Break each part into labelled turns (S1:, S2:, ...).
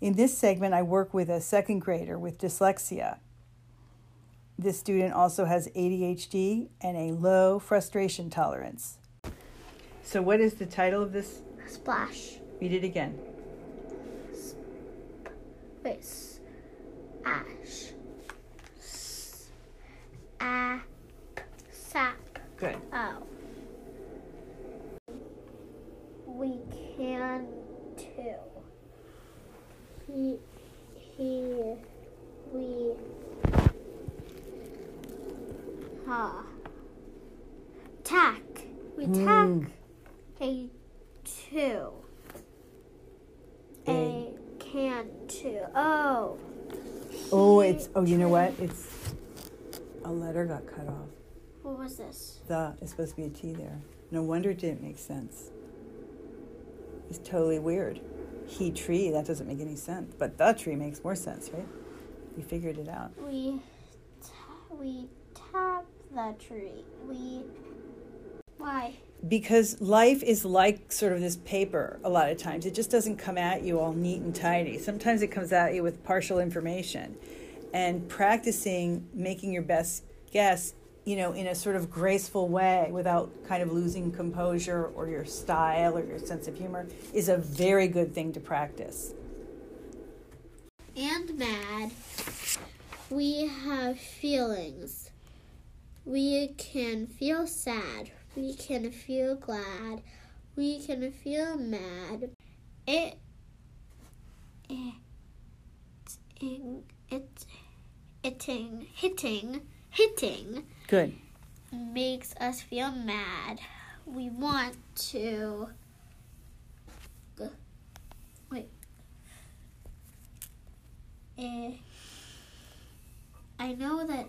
S1: In this segment, I work with a second grader with dyslexia. This student also has ADHD and a low frustration tolerance. So, what is the title of this?
S2: Splash.
S1: Read it again.
S2: Wait. s- Ash. Sap.
S1: Good.
S2: Oh. We can too. He, he, we, ha. Tack. We tack
S1: Hmm.
S2: a two. A can too. Oh.
S1: Oh, it's, oh, you know what? It's a letter got cut off.
S2: What was this?
S1: The is supposed to be a T there. No wonder it didn't make sense. It's totally weird. He tree, that doesn't make any sense. But the tree makes more sense, right? You figured it out.
S2: We ta- we tap the tree. We why?
S1: Because life is like sort of this paper a lot of times. It just doesn't come at you all neat and tidy. Sometimes it comes at you with partial information. And practicing making your best guess, you know, in a sort of graceful way without kind of losing composure or your style or your sense of humor is a very good thing to practice.
S2: And mad. We have feelings. We can feel sad. We can feel glad. We can feel mad. It it it hitting hitting hitting
S1: Good.
S2: makes us feel mad. We want to. Wait. Eh, I know that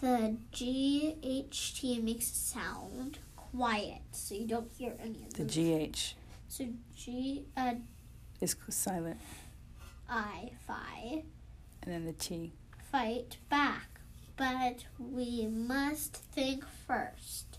S2: the GHT makes a sound quiet, so you don't hear any of
S1: The
S2: them.
S1: GH
S2: So G uh,
S1: is silent.
S2: I fi
S1: And then the T.
S2: fight back, but we must think first.